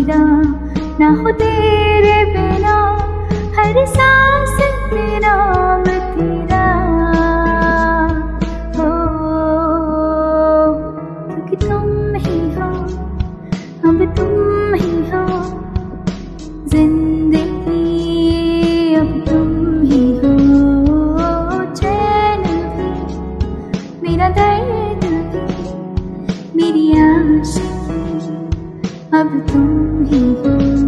मेरा ना हो तेरे बिना, हर सांस तेरा तेरा हो, क्योंकि तुम ही हो अब तुम अब तुम ही हो